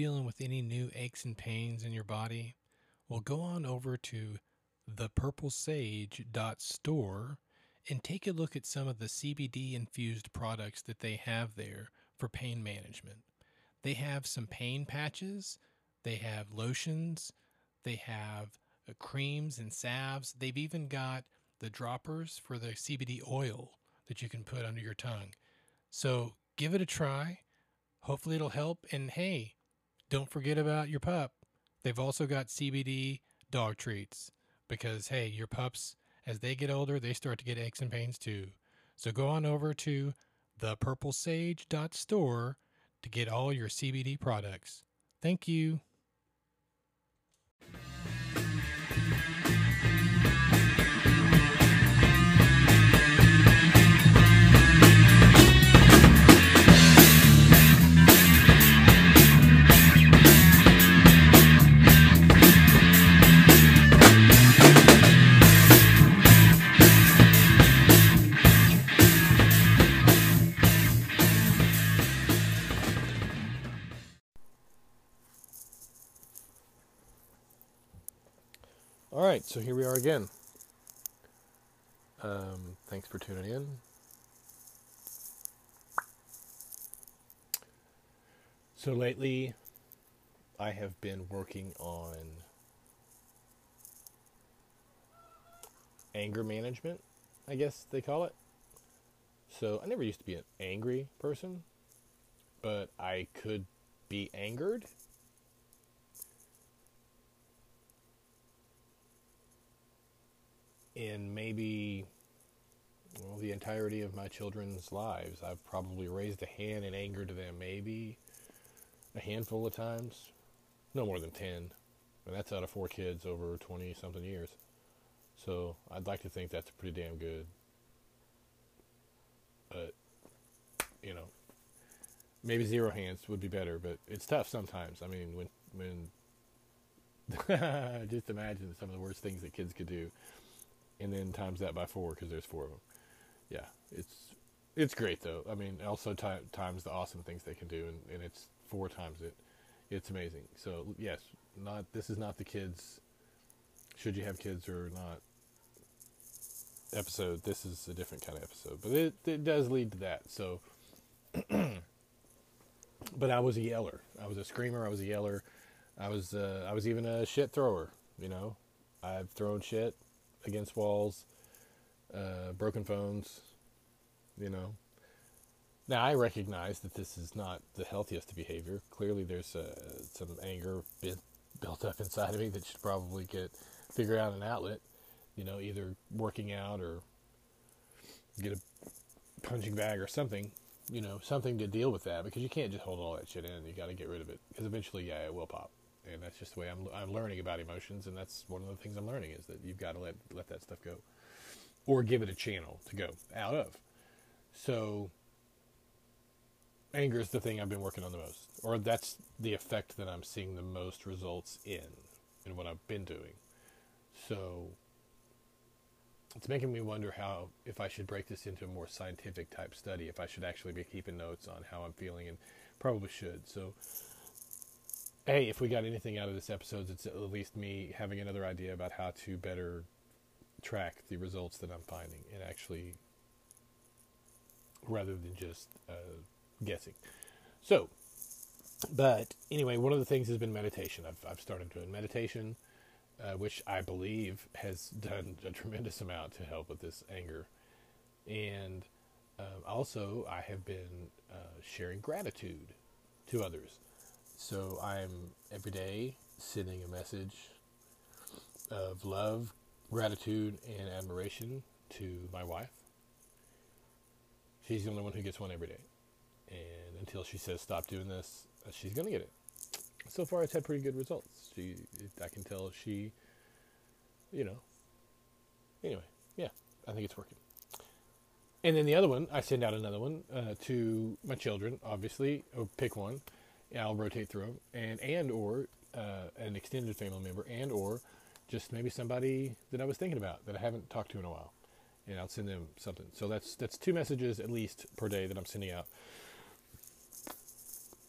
Dealing with any new aches and pains in your body? Well, go on over to thepurplesage.store and take a look at some of the CBD infused products that they have there for pain management. They have some pain patches, they have lotions, they have uh, creams and salves. They've even got the droppers for the CBD oil that you can put under your tongue. So give it a try. Hopefully, it'll help. And hey, don't forget about your pup. They've also got CBD dog treats because, hey, your pups, as they get older, they start to get aches and pains too. So go on over to thepurplesage.store to get all your CBD products. Thank you. All right, so here we are again. Um, thanks for tuning in. So lately, I have been working on anger management, I guess they call it. So I never used to be an angry person, but I could be angered in maybe well, the entirety of my children's lives. I've probably raised a hand in anger to them, maybe a handful of times, no more than 10. And that's out of four kids over 20 something years. So I'd like to think that's pretty damn good. But, you know, maybe zero hands would be better, but it's tough sometimes. I mean, when, when, just imagine some of the worst things that kids could do and then times that by four because there's four of them. Yeah, it's it's great though. I mean, also t- times the awesome things they can do, and, and it's four times it. It's amazing. So yes, not this is not the kids. Should you have kids or not? Episode. This is a different kind of episode, but it it does lead to that. So, but I was a yeller. I was a screamer. I was a yeller. I was uh, I was even a shit thrower. You know, I've thrown shit against walls, uh, broken phones, you know. Now I recognize that this is not the healthiest behavior. Clearly, there's uh, some anger built up inside of me that should probably get figure out an outlet. You know, either working out or get a punching bag or something. You know, something to deal with that because you can't just hold all that shit in. You got to get rid of it because eventually, yeah, it will pop and that's just the way I'm I'm learning about emotions, and that's one of the things I'm learning is that you've got to let let that stuff go, or give it a channel to go out of. So, anger is the thing I've been working on the most, or that's the effect that I'm seeing the most results in, in what I've been doing. So, it's making me wonder how if I should break this into a more scientific type study, if I should actually be keeping notes on how I'm feeling, and probably should. So hey, if we got anything out of this episode, it's at least me having another idea about how to better track the results that I'm finding and actually, rather than just uh, guessing. So, but anyway, one of the things has been meditation. I've, I've started doing meditation, uh, which I believe has done a tremendous amount to help with this anger. And um, also, I have been uh, sharing gratitude to others. So I'm every day sending a message of love, gratitude, and admiration to my wife. She's the only one who gets one every day. And until she says stop doing this, uh, she's going to get it. So far, it's had pretty good results. She, I can tell she, you know. Anyway, yeah, I think it's working. And then the other one, I send out another one uh, to my children, obviously, or pick one I'll rotate through them, and and or uh, an extended family member, and or just maybe somebody that I was thinking about that I haven't talked to in a while, and I'll send them something. So that's that's two messages at least per day that I'm sending out.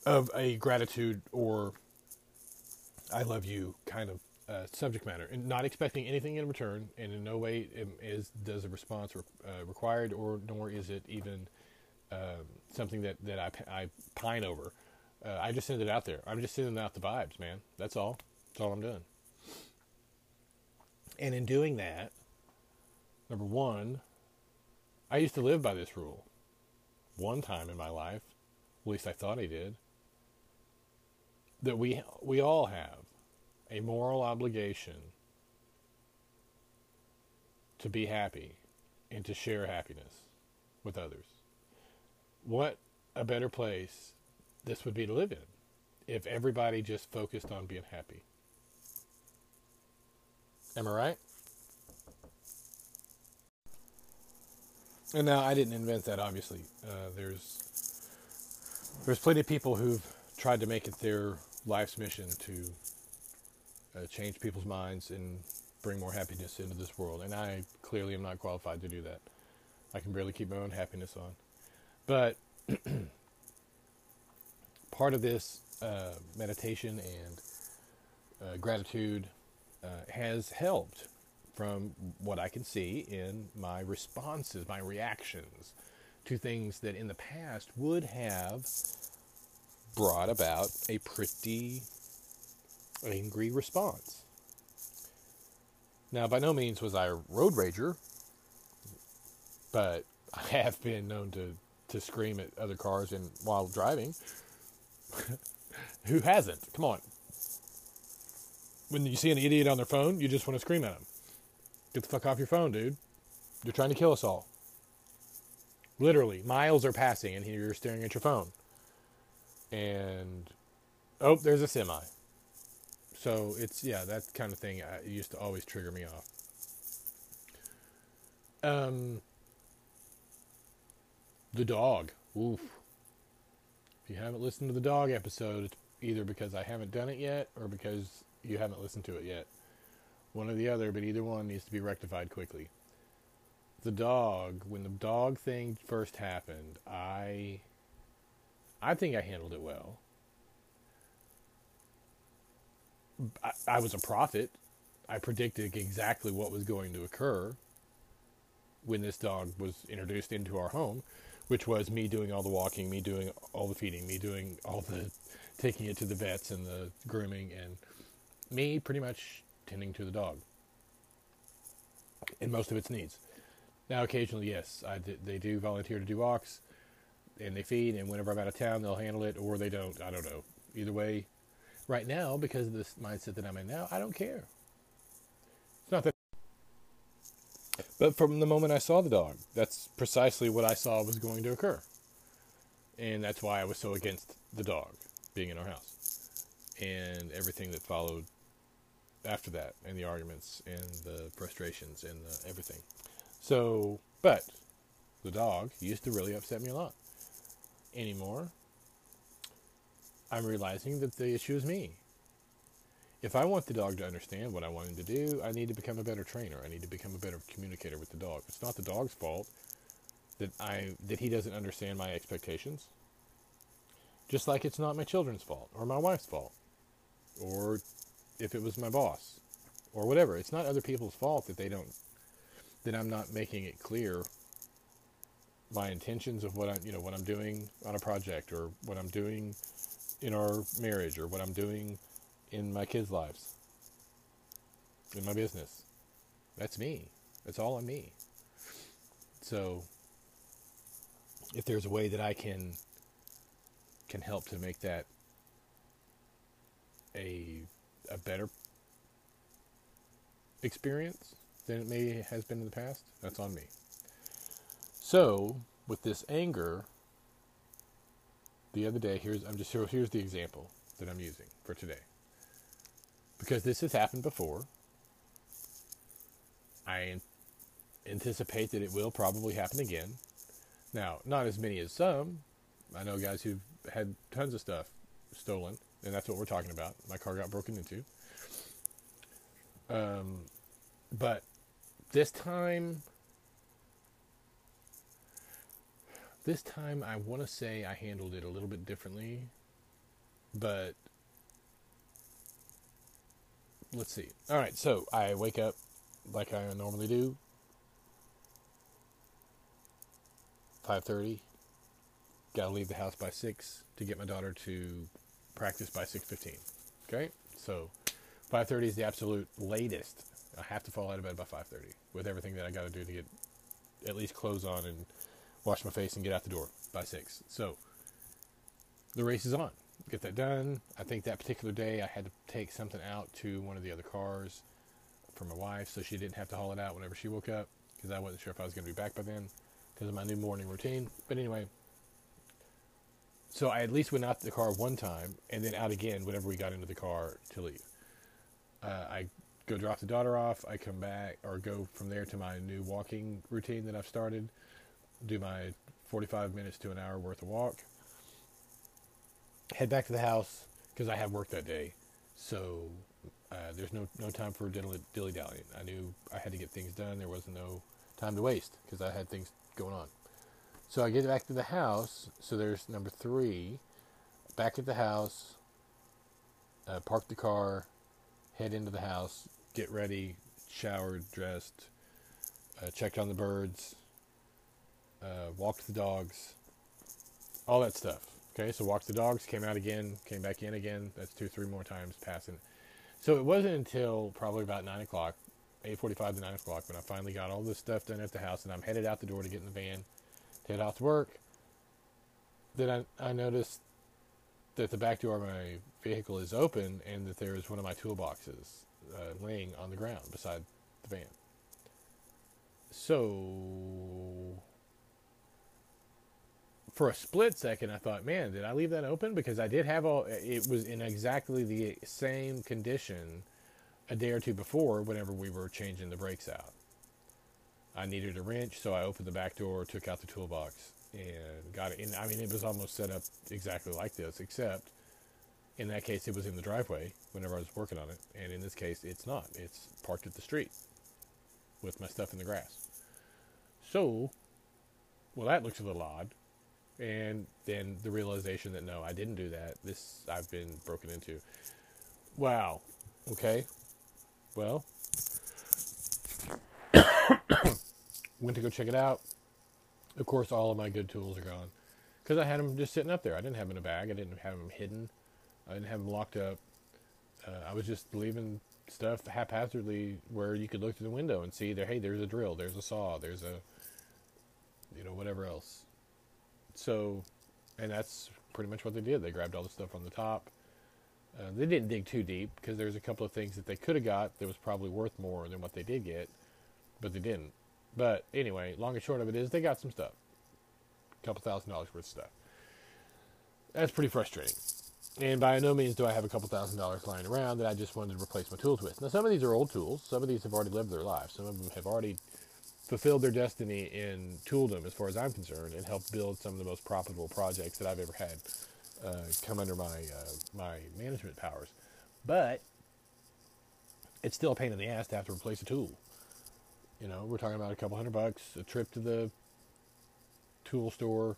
of a gratitude or I love you kind of uh, subject matter, and not expecting anything in return, and in no way is does a response re- uh, required, or nor is it even um, something that that I, I pine over. Uh, I just send it out there. I'm just sending out the vibes, man. That's all. That's all I'm doing. And in doing that, number one, I used to live by this rule. One time in my life, at least I thought I did, that we we all have a moral obligation to be happy and to share happiness with others. What a better place this would be to live in if everybody just focused on being happy. Am I right? And now I didn't invent that. Obviously, uh, there's there's plenty of people who've tried to make it their life's mission to uh, change people's minds and bring more happiness into this world. And I clearly am not qualified to do that. I can barely keep my own happiness on. But part of this uh, meditation and uh, gratitude uh, has helped from what I can see in my responses, my reactions to things that in the past would have brought about a pretty angry response. Now, by no means was I a road rager, but I have been known to, to scream at other cars and while driving. Who hasn't? Come on. When you see an idiot on their phone, you just want to scream at them. Get the fuck off your phone, dude. You're trying to kill us all. Literally, miles are passing and here you're staring at your phone. And oh, there's a semi. So it's yeah, that kind of thing uh, used to always trigger me off. Um, the dog. Oof. You haven't listened to the dog episode, it's either because I haven't done it yet or because you haven't listened to it yet. One or the other, but either one needs to be rectified quickly. The dog, when the dog thing first happened, I I think I handled it well. I, I was a prophet. I predicted exactly what was going to occur when this dog was introduced into our home, which was me doing all the walking, me doing all the feeding, me doing all the taking it to the vets and the grooming, and me pretty much tending to the dog and most of its needs. Now, occasionally, yes, I, they do volunteer to do walks and they feed, and whenever I'm out of town, they'll handle it, or they don't. I don't know. Either way, right now, because of this mindset that I'm in now, I don't care. It's not that. But from the moment I saw the dog, that's precisely what I saw was going to occur. And that's why I was so against the dog being in our house and everything that followed after that, and the arguments and the frustrations and the everything. So, but the dog used to really upset me a lot. Anymore, I'm realizing that the issue is me. If I want the dog to understand what I want him to do, I need to become a better trainer. I need to become a better communicator with the dog. It's not the dog's fault that I that he doesn't understand my expectations. Just like it's not my children's fault or my wife's fault or if it was my boss or whatever. It's not other people's fault that they don't that I'm not making it clear my intentions of what I'm, you know, what I'm doing on a project or what I'm doing in our marriage or what I'm doing in my kids' lives, in my business. That's me. That's all on me. So, if there's a way that I can can help to make that a a better experience than it may has been in the past, that's on me. So, with this anger, the other day, here's I'm just here's the example that I'm using for today. Because this has happened before. I anticipate that it will probably happen again. Now, not as many as some. I know guys who've had tons of stuff stolen, and that's what we're talking about. My car got broken into. Um, but this time, this time I want to say I handled it a little bit differently but let's see. All right, so I wake up like I normally do. 5:30. Got to leave the house by 6 to get my daughter to practice by 6:15. Okay? So 5:30 is the absolute latest. I have to fall out of bed by 5:30 with everything that I got to do to get at least clothes on and wash my face and get out the door by 6. So the race is on. Get that done. I think that particular day I had to take something out to one of the other cars for my wife so she didn't have to haul it out whenever she woke up because I wasn't sure if I was going to be back by then because of my new morning routine. But anyway, so I at least went out to the car one time and then out again whenever we got into the car to leave. Uh, I go drop the daughter off. I come back or go from there to my new walking routine that I've started. Do my 45 minutes to an hour worth of walk. Head back to the house because I have work that day. So uh, there's no no time for dilly dallying. I knew I had to get things done. There wasn't no time to waste because I had things going on. So I get back to the house. So there's number three. Back at the house. Uh, park the car. Head into the house. Get ready. Showered, dressed. Uh, checked on the birds. Uh, walked the dogs. All that stuff. Okay, so walked the dogs. Came out again. Came back in again. That's two, three more times passing. So it wasn't until probably about nine o'clock, eight forty-five to nine o'clock, when I finally got all this stuff done at the house, and I'm headed out the door to get in the van to head off to work. Then I, I noticed that the back door of my vehicle is open, and that there is one of my toolboxes uh, laying on the ground beside the van. So for a split second, I thought, man, did I leave that open? Because I did have all, it was in exactly the same condition a day or two before whenever we were changing the brakes out. I needed a wrench, so I opened the back door, took out the toolbox, and got it. And I mean, it was almost set up exactly like this, except in that case, it was in the driveway whenever I was working on it. And in this case, it's not. It's parked at the street with my stuff in the grass. So, well, that looks a little odd and then the realization that no, I didn't do that. This I've been broken into. Wow. Okay. Well, went to go check it out. Of course, all of my good tools are gone because I had them just sitting up there. I didn't have them in a bag. I didn't have them hidden. I didn't have them locked up. Uh, I was just leaving stuff haphazardly where you could look through the window and see there. Hey, there's a drill. There's a saw. There's a you know whatever else so, and that's pretty much what they did. They grabbed all the stuff on the top. Uh, they didn't dig too deep because there's a couple of things that they could have got that was probably worth more than what they did get, but they didn't. But anyway, long and short of it is they got some stuff, a couple thousand dollars worth of stuff. That's pretty frustrating. And by no means do I have a couple thousand dollars lying around that I just wanted to replace my tools with. Now, some of these are old tools. Some of these have already lived their lives. Some of them have already fulfilled their destiny in tooldom, as far as I'm concerned, and helped build some of the most profitable projects that I've ever had uh, come under my uh, my management powers. But it's still a pain in the ass to have to replace a tool. You know, we're talking about a couple hundred bucks, a trip to the tool store.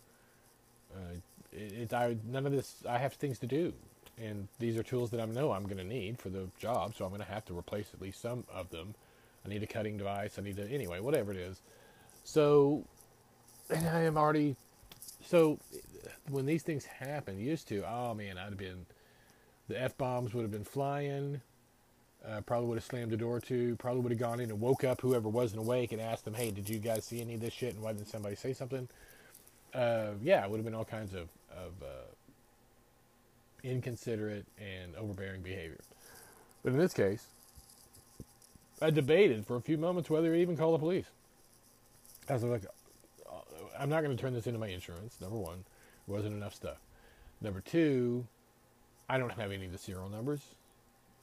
Uh, it, it, I, none of this. I have things to do, and these are tools that I know I'm going to need for the job, so I'm going to have to replace at least some of them I need a cutting device. I need to, anyway, whatever it is. So, and I am already, so when these things happen, used to, oh man, I'd have been, the F bombs would have been flying. Uh, probably would have slammed the door to, probably would have gone in and woke up whoever wasn't awake and asked them, hey, did you guys see any of this shit? And why didn't somebody say something? Uh, yeah, it would have been all kinds of, of uh, inconsiderate and overbearing behavior. But in this case, I debated for a few moments whether to even call the police. I was like, uh, I'm not going to turn this into my insurance. Number one, wasn't enough stuff. Number two, I don't have any of the serial numbers.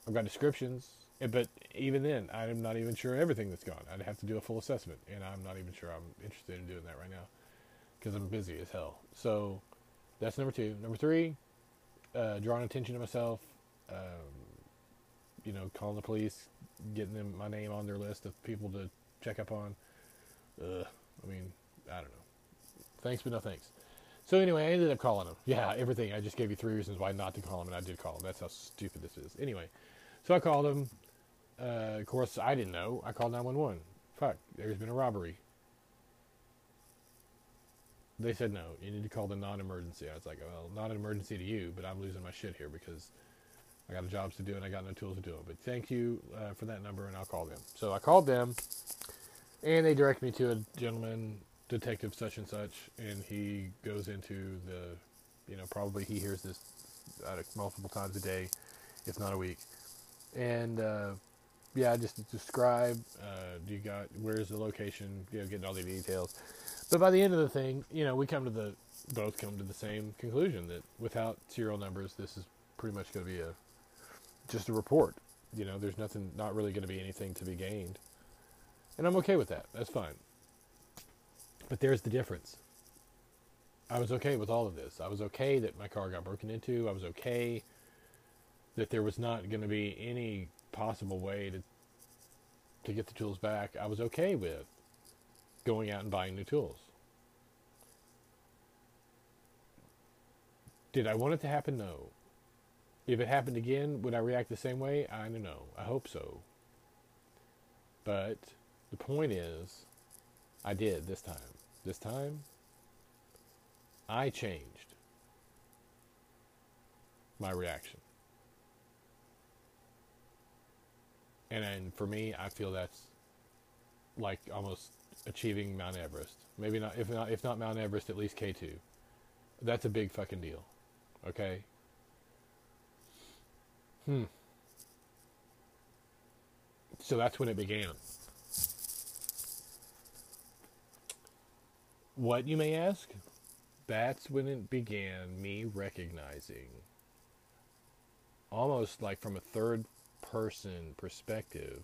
I've got descriptions, but even then, I'm not even sure everything that's gone. I'd have to do a full assessment, and I'm not even sure I'm interested in doing that right now because I'm busy as hell. So that's number two. Number three, uh, drawing attention to myself. Um, you know, calling the police, getting them my name on their list of people to check up on. I mean, I don't know. Thanks, but no thanks. So anyway, I ended up calling him. Yeah, everything. I just gave you three reasons why not to call him, and I did call him. That's how stupid this is. Anyway, so I called him. Uh, of course, I didn't know. I called 911. Fuck, there's been a robbery. They said no. You need to call the non-emergency. I was like, well, not an emergency to you, but I'm losing my shit here because I got jobs to do and I got no tools to do it. But thank you uh, for that number, and I'll call them. So I called them, and they direct me to a gentleman, detective such and such, and he goes into the, you know, probably he hears this uh, multiple times a day, if not a week, and uh, yeah, just describe. Uh, you got where's the location? You know, getting all the details. But by the end of the thing, you know, we come to the both come to the same conclusion that without serial numbers, this is pretty much going to be a just a report. You know, there's nothing, not really going to be anything to be gained, and I'm okay with that. That's fine. But there's the difference. I was okay with all of this. I was okay that my car got broken into. I was okay that there was not going to be any possible way to to get the tools back. I was okay with going out and buying new tools. Did I want it to happen? No. If it happened again, would I react the same way? I don't know. I hope so. But the point is, I did this time. This time, I changed my reaction. And, and for me, I feel that's like almost achieving Mount Everest. Maybe not if not if not Mount Everest, at least K two. That's a big fucking deal. Okay. Hmm. So that's when it began. What you may ask? That's when it began me recognizing almost like from a third person perspective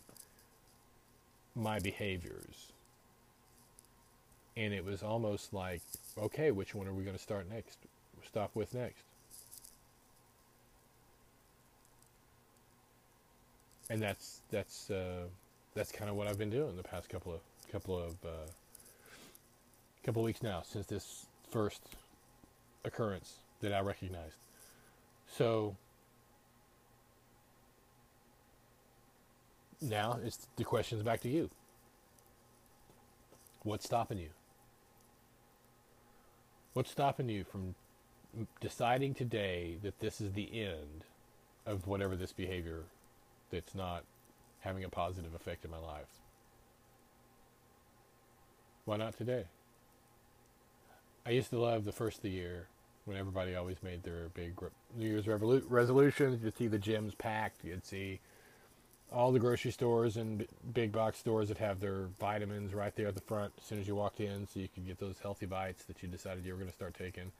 my behaviors and it was almost like, okay, which one are we going to start next? Stop with next. And that's that's uh, that's kind of what I've been doing the past couple of couple of uh, couple of weeks now since this first occurrence that I recognized. So now it's the questions back to you. What's stopping you? What's stopping you from deciding today that this is the end of whatever this behavior that's not having a positive effect in my life? Why not today? I used to love the first of the year when everybody always made their big New Year's revolu- resolutions. You'd see the gyms packed. You'd see all the grocery stores and big box stores that have their vitamins right there at the front as soon as you walked in, so you could get those healthy bites that you decided you were going to start taking.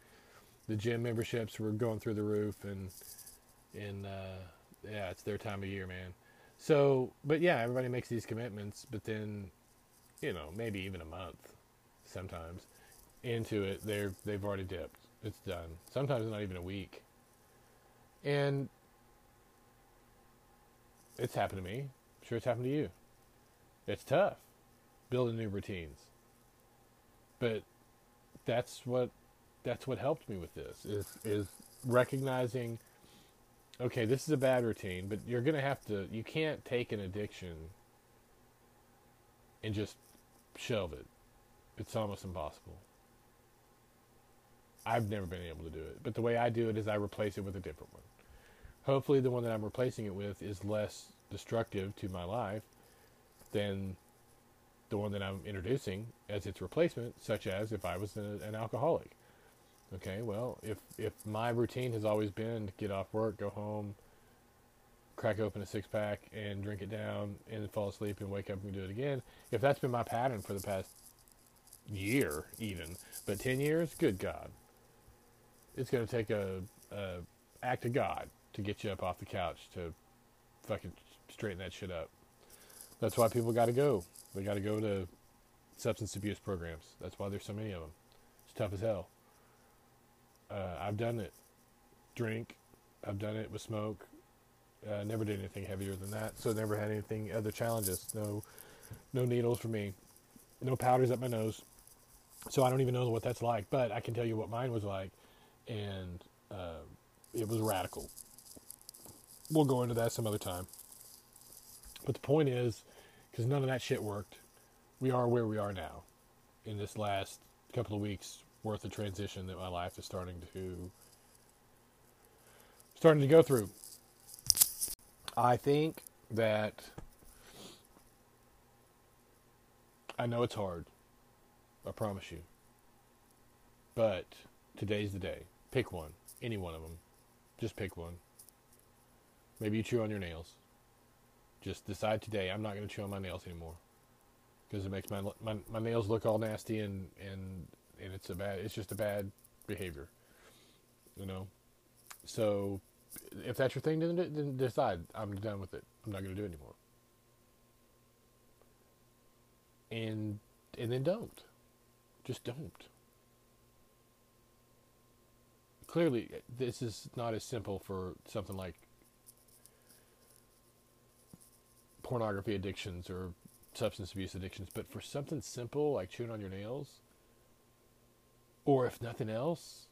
The gym memberships were going through the roof, and and uh, yeah, it's their time of year, man. So, but yeah, everybody makes these commitments, but then, you know, maybe even a month, sometimes, into it, they're they've already dipped. It's done. Sometimes not even a week. And it's happened to me. I'm sure it's happened to you. It's tough building new routines. But that's what that's what helped me with this is is recognizing okay, this is a bad routine, but you're going to have to you can't take an addiction and just shelve it. It's almost impossible. I've never been able to do it, but the way I do it is I replace it with a different one hopefully the one that I'm replacing it with is less destructive to my life than the one that I'm introducing as its replacement, such as if I was an alcoholic. Okay, well, if if my routine has always been to get off work, go home, crack open a six pack, and drink it down, and fall asleep and wake up and do it again, if that's been my pattern for the past year, even, but ten years, good God, it's going to take a, a act of God to get you up off the couch to fucking straighten that shit up. That's why people got to go. They got to go to substance abuse programs. That's why there's so many of them. It's tough as hell. Uh, I've done it. Drink. I've done it with smoke. Uh, never did anything heavier than that. So never had anything other challenges. No, no needles for me. No powders up my nose. So I don't even know what that's like, but I can tell you what mine was like, and uh, it was radical. We'll go into that some other time. But the point is, because none of that shit worked, we are where we are now. In this last couple of weeks worth of transition that my life is starting to starting to go through. I think that I know it's hard. I promise you. But today's the day. Pick one. Any one of them. Just pick one. Maybe you chew on your nails. Just decide today I'm not going to chew on my nails anymore because it makes my, my my nails look all nasty and and and it's a bad it's just a bad behavior. You know. So if that's your thing then, then decide I'm done with it. I'm not going to do it anymore. And and then don't. Just don't. Clearly, this is not as simple for something like pornography addictions or substance abuse addictions, but for something simple like chewing on your nails, or if nothing else,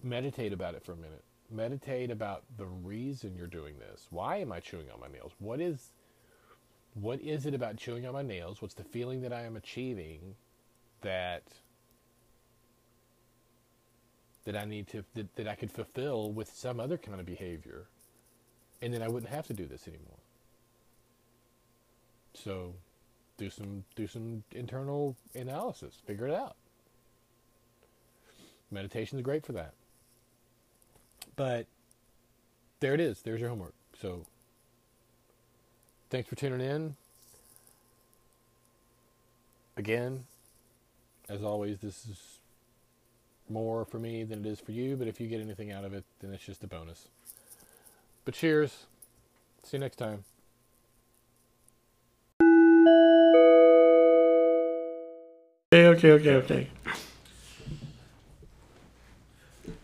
meditate about it for a minute. Meditate about the reason you're doing this. Why am I chewing on my nails? What is what is it about chewing on my nails? What's the feeling that I am achieving that that I need to that, that I could fulfill with some other kind of behavior and then I wouldn't have to do this anymore. So do some do some internal analysis, figure it out. Meditation is great for that. But there it is. There's your homework. So thanks for tuning in. Again, as always, this is more for me than it is for you, but if you get anything out of it, then it's just a bonus. But cheers. See you next time. Okay, okay, okay, okay.